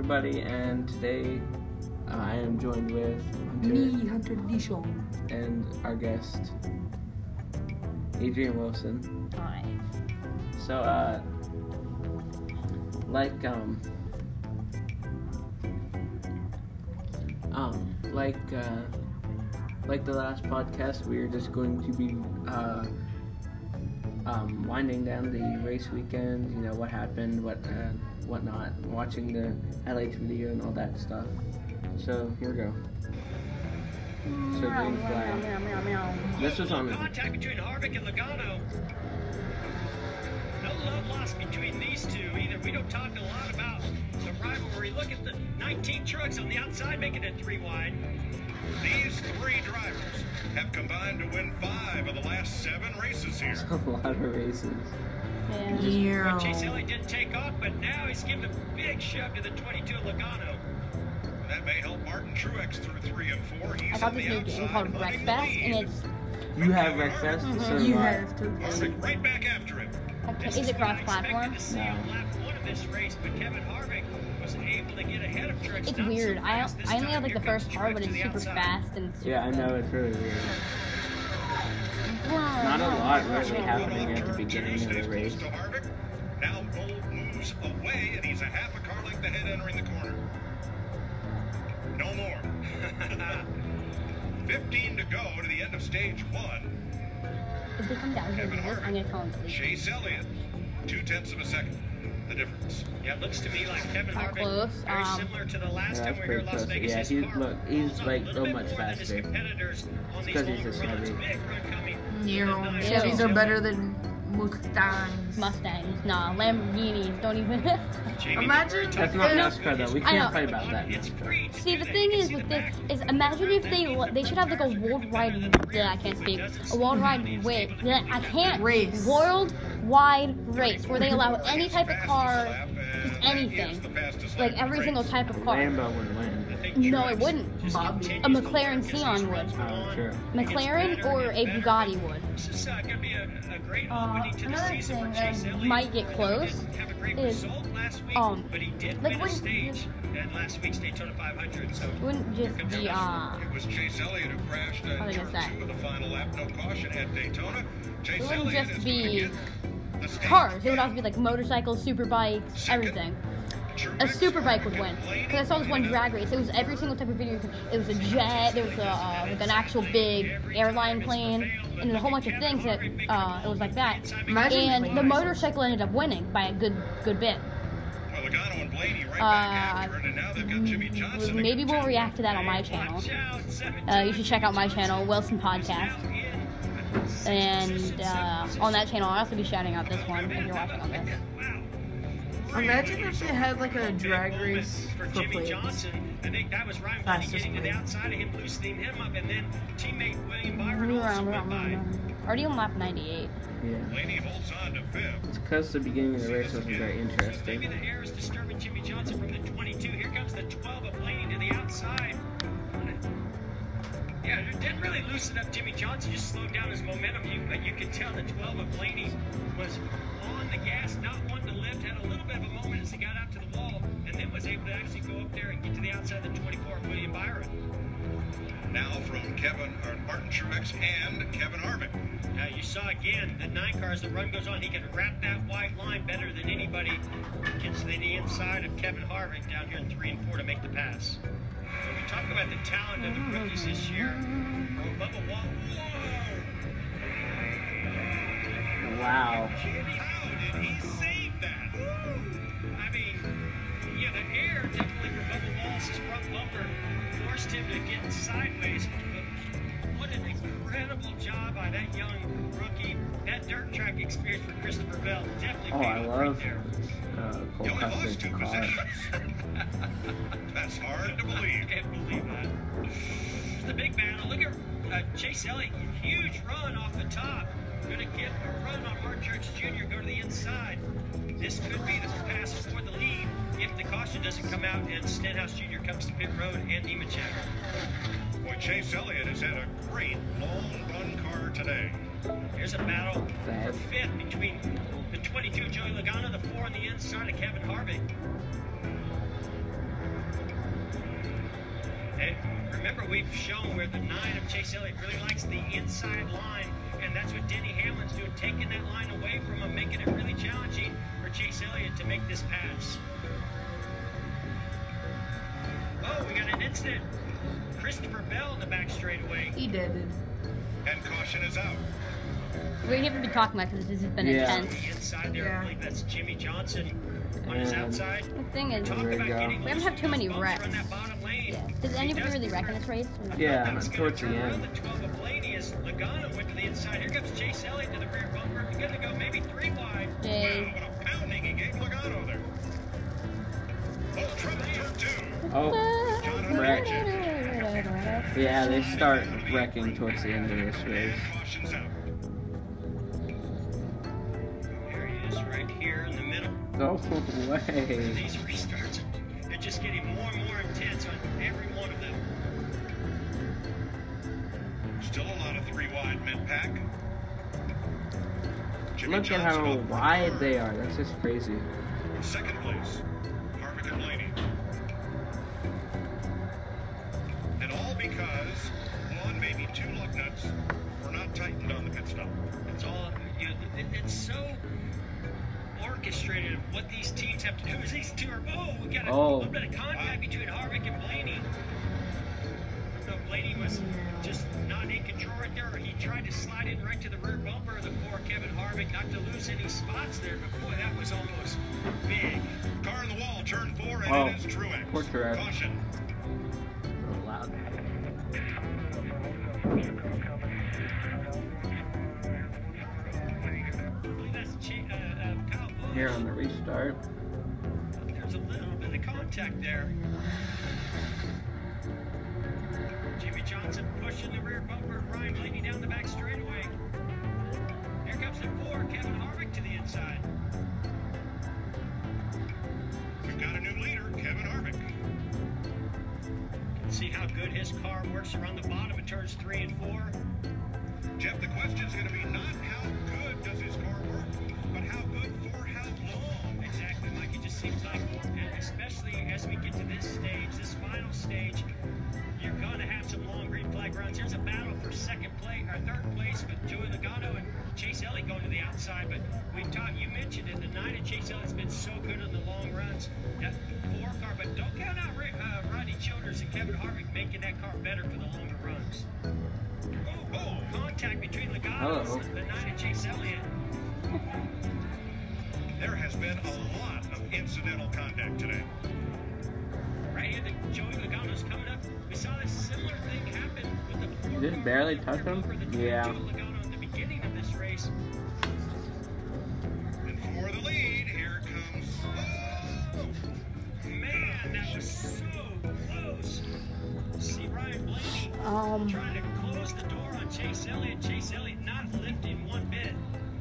everybody, and today uh, I am joined with Me, Hunter Hunter Dishon. and our guest, Adrian Wilson. Hi. So, uh, like, um, um, like, uh, like the last podcast, we are just going to be, uh, um, winding down the race weekend. You know what happened, what, uh, whatnot, watching the highlights video and all that stuff. So here we go. So green flag. This was on the Contact between Harvick and Logano. No love lost between these two either. We don't talk a lot about the rivalry. Look at the 19 trucks on the outside making it three wide. These three drivers have combined to win five of the last seven races here. a lot of races. Yeah. But Chase Elliott didn't take off, but now he's giving a big shove to the 22 Logano. That may help Martin Truex through three and four. He's I got this new game called hunting Wreckfest, and it's You have Wreckfest? Mm-hmm. So You do have to. Harvick right back after him. This is it cross platform? expected to see on No. lap one of this race, but Kevin Harvick was able to get ahead of Truex. It's Not so weird. I I only time. have like the first part, but it's super fast and super Yeah, I know it's really weird. Not a lot really happening at the beginning of the race. close to Harvick. Now Gold moves away, and he's a half a car length ahead entering the corner. No more. 15 to go to the end of stage one. If they come down here, Kevin I'm gonna tell them to. Chase Elliott, two tenths of a second. The difference. Yeah, it looks to me like Kevin Harvick, close, very um, similar to the last Yeah, time we were here Las close. Vegas. Yeah, he's- look, he's, like, so much more than his faster. competitors on these because he's longer this runs. heavy. Big run coming. Yeah, Nice. Chevys are better than Mustangs. Mustangs, nah, Lamborghinis, don't even. Jamie Imagine Dougherty That's not Yeah. NASCAR though. We can't fight about that. It's free to See, the thing is with this is imagine if they they should have like a worldwide yeah I can't speak a worldwide wait I can't Race. worldwide race where they allow any type of car just anything is the fastest like every single type of car. Lambo would win. No, it wouldn't. Just Bobby. continues A McLaren work Sion would. Oh, on. sure. It gets McLaren or a. Bugatti would. Uh, going to be a, a great Uh, opening to the another thing that might get close didn't have a great is, result last week, um, but he did like win a when- stage last week's Daytona 500. So Wouldn't just be uh It was Chase Elliott who crashed What at was I turn two of the final lap, no caution at Daytona. Chase wouldn't just be going to get the cars. It would also be like motorcycles, super bikes, everything. A super bike would win. Because I saw this one drag race. It was every single type of video. It was a jet. There was a, uh, like an actual big airline plane, and then a whole bunch of things that uh, it was like that. Imagine And the motorcycle ended up winning by a good good bit. Well, Logano and Blaney right Uh, back after it, and now they've got Jimmie Johnson. to Maybe we'll react to that on my channel. watch out. 17 Uh, you should check out my channel, Wilson Podcast. And uh, on that channel, I'll also be shouting out this one if you're watching on this. Wow. Imagine if they had like a drag race for for Jimmy plates. Johnson. I think that was Ryan Blaney getting to the outside of him, loosening him up, and then teammate William Byron also went by. Already on lap 98. Yeah. Blaney holds on to fifth. It's because the beginning of the race wasn't very Maybe interesting. the air is disturbing Jimmie Johnson from the 22. Here comes the 12 of Blaney to the outside. Yeah, it didn't really loosen up Jimmie Johnson, just slowed down his momentum. You, but you could tell the 12 of Blaney was on the gas, not wanting to lift, had a little bit of a moment as he got out to the wall, and then was able to actually go up there and get to the outside of the 24 of William Byron. Now from Kevin or Martin Truex and Kevin Harvick. Now you saw again the nine cars. The run goes on. He can wrap that white line better than anybody. Gets to the inside of Kevin Harvick down here in three and four to make the pass. When we talk about the talent of the rookies this year, oh, Bubba Wall. Whoa! Wow. How did he save that? I mean, yeah, the air definitely for Bubba Wallace's front bumper forced him to get sideways. What an incredible job by that young rookie. That dirt track experience for Christopher Bell definitely Oh, paid I off right love there. uh, Cole only lost two positions. That's hard to I believe. can't believe that. It's the big battle. Look at uh, Chase Elliott, huge run off the top. Going to get a run on Martin Truex Jr. Go to the inside. This could be the pass for the lead if the caution doesn't come out and Stenhouse Jr. comes to pit road and Nemechek. Boy, Chase Elliott has had a great long run car today. Here's a battle for fifth between the 22 Joey Logano, the four on the inside of Kevin Harvick. And remember, we've shown where the nine of Chase Elliott really likes the inside line, and that's what Denny Hamlin's doing, taking that line away from him, making it really challenging for Chase Elliott to make this pass. Oh, we got an incident. Christopher Bell in the back straightaway. He did it. And caution is out. We haven't been talking about because this has been Yeah. intense. The inside there, Yeah. I believe that's Jimmie Johnson on his outside. The thing is, Talk we about go. getting We haven't loose had too many those wrecks. around that bottom lane. yeah. Does anybody does- really wreck in this race? Yeah, It's gonna towards the turn end. The 12 of Blaney as Logano went to the inside. Here comes Chase Elliott to the rear Yeah, they start wrecking towards the end of this race. There he is, right here in the middle. No way. These restarts, they're just getting more and more intense on every one of them. Still a lot of three wide mid pack. Jimmy Look at how wide they are. That's just crazy. Second place, teams have to do is these two are, oh, we got a Oh. little bit of contact between Harvick and Blaney. I don't know if Blaney was just not in control right there, he tried to slide in right to the rear bumper of the poor Kevin Harvick, not to lose any spots there. But boy, that was almost big. Car in the wall, turn four, and Oh, it is Truex. poor Truex. Caution. So loud. I believe that's Cha- Kyle Busch. Here on the restart. A little bit of contact there. Jimmie Johnson pushing the rear bumper. Ryan Blaney down the back straightaway. Here comes the four. Kevin Harvick to the inside. We've got a new leader, Kevin Harvick. See how good his car works around the bottom of turns three and four. Jeff, the question is going to be not how good does his car work, but how good for how long. Exactly, Mike. It just seems like, especially as we get to this stage, this final stage, you're going to have some long green flag runs. There's a battle for second place or third place with Joey Logano and Chase Elliott going to the outside. But we've talked, you mentioned it, the nine of Chase Elliott's been so good on the long runs. That four car, but don't count out uh, Rodney Childers and Kevin Harvick making that car better for the longer runs. Oh, oh, contact between Logano and the nine of Chase Elliott. There has been a lot of incidental contact today. Right here, the Joey Logano's coming up. We saw this similar thing happen with the Did it barely with touch him? Yeah. Logano in the beginning of this race. And for the lead, here comes. Oh! Man, that was so close. See Ryan Blaney Um, trying to close the door on Chase Elliott. Chase Elliott not lifting one bit.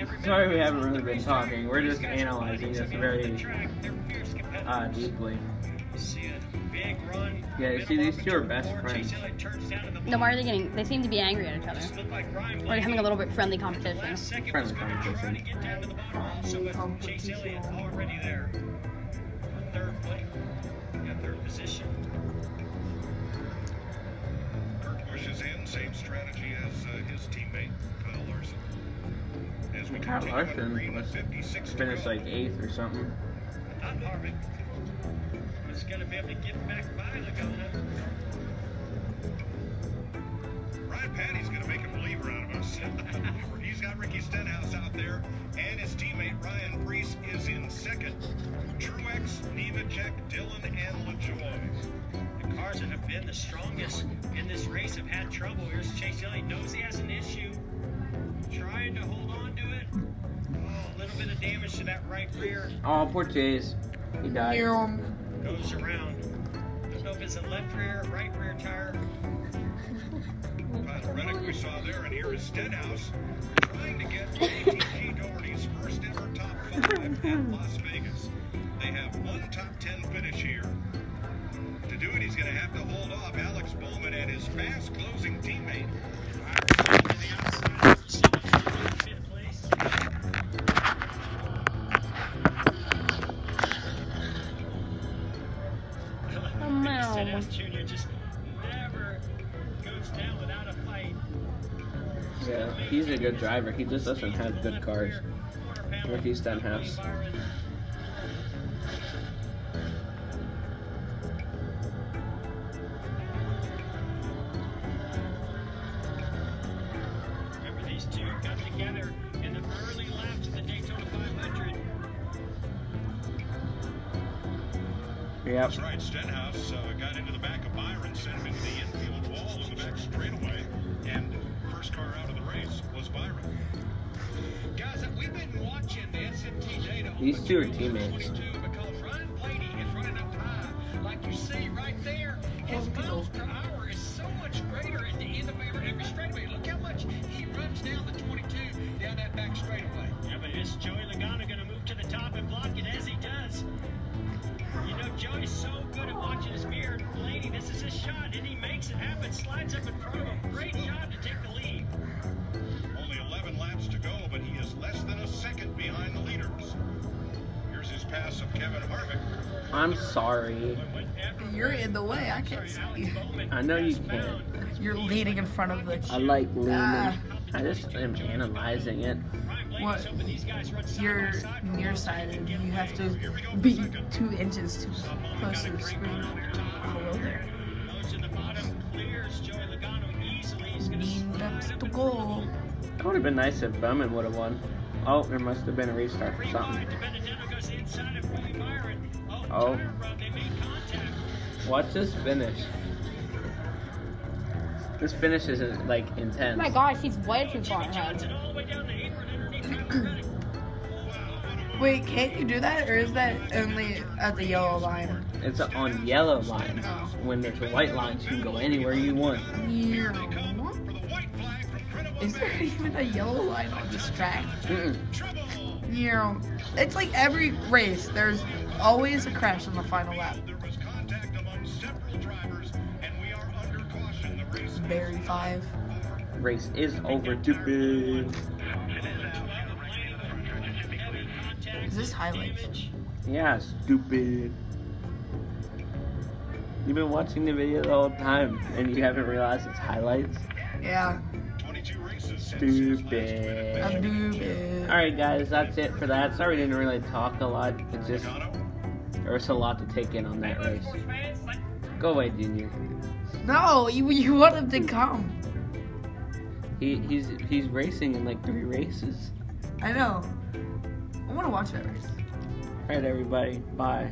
And remember, Sorry we haven't really been talking. We're just analyzing this very, to the track. They're fierce competitors. Uh, deeply. See a big run. Yeah, you see, these two are best friends. Chase Elliott turns down to the no, why are they getting? They seem to be angry at each other. looked like Ryan Or having a little bit friendly competition. Last second Friendly was going to try to competition. get down to the bottom also, but Chase Elliott already there. Third place. Yeah, third position. Kurt Busch is in, same strategy as uh, his teammate, Kyle Larson. As we Kyle continue on green Larson was finished like eighth or something. Not Harvick. Was going to be able to get back by Logano. Ryan Patty's going to make a believer out of us. He's got Ricky Stenhouse out there, and his teammate Ryan Preece is in second. Truex, Nemechek, Dillon, and LaJoie. The cars that have been the strongest in this race have had trouble. Here's Chase Elliott. Right rear. Oh, poor Chase. He died. Hear 'em. Goes around. Don't know if it's a left rear, right rear tire. Kyle Reddick we saw there, and here is Stenhouse trying to get JTG Daugherty's first ever top five at Las Vegas. They have one top ten finish here. To do it, he's going to have to hold off Alex Bowman and his fast closing teammate. Yeah, he's a good driver. He just doesn't have good cars. Ricky Stenhouse. Remember, these two got together in the early laps of the Daytona 500. Yep. That's right. Stenhouse uh, got into the back of Byron, sent him into the infield wall in the back straightaway, These two are teammates. 22 Because Ryan Blaney is running up high. Like you see right there, his miles per hour is so much greater at the end of every, every straightaway. Look how much he runs down the 22 down that back straightaway. Yeah, but is Joey Logano going to move to the top and block it as he does? You know, Joey's so good at watching his mirror. Blaney, this is his shot, and he makes it happen. Slides up in front of him. Great job to take the lead. Only 11 laps to go, but he is less than a second behind the leaders. Here's his pass of Kevin Harvick. I'm sorry. You're in the way. I can't see you. I know you can't. You're leaning in front of the. I like leaning. Ah. I just am analyzing it. What? You're nearsighted. You have to be two inches too close to the screen. Below there. Mean laps to go. It would have been nice if Bowman would have won. Oh, there must have been a restart for something. Oh. Watch this finish. This finish isn't like intense. Oh my gosh, he's way too far ahead. Wait, can't you do that, or is that only at the yellow line? It's on yellow lines. Oh. When there's white lines, you can go anywhere you want. Yeah. For the white flag from Credible. Is there even a yellow line on this track? Mm-mm. Trouble. Yeah. It's like every race, there's always a crash on the final lap. There was contact among several drivers, and we are under caution. The race Barry 5. Race is over, stupid. Is this highlights? Yeah, stupid. You've been watching the video the whole time, and you haven't realized it's highlights. Yeah. Stupid. I'm stupid. Alright, guys, that's it for that. Sorry we didn't really talk a lot. It's just, there was a lot to take in on that race. Go away, Junior. No, you, you want him to come. He, he's he's racing in like three races. I know. I want to watch that race. Alright, everybody. Bye.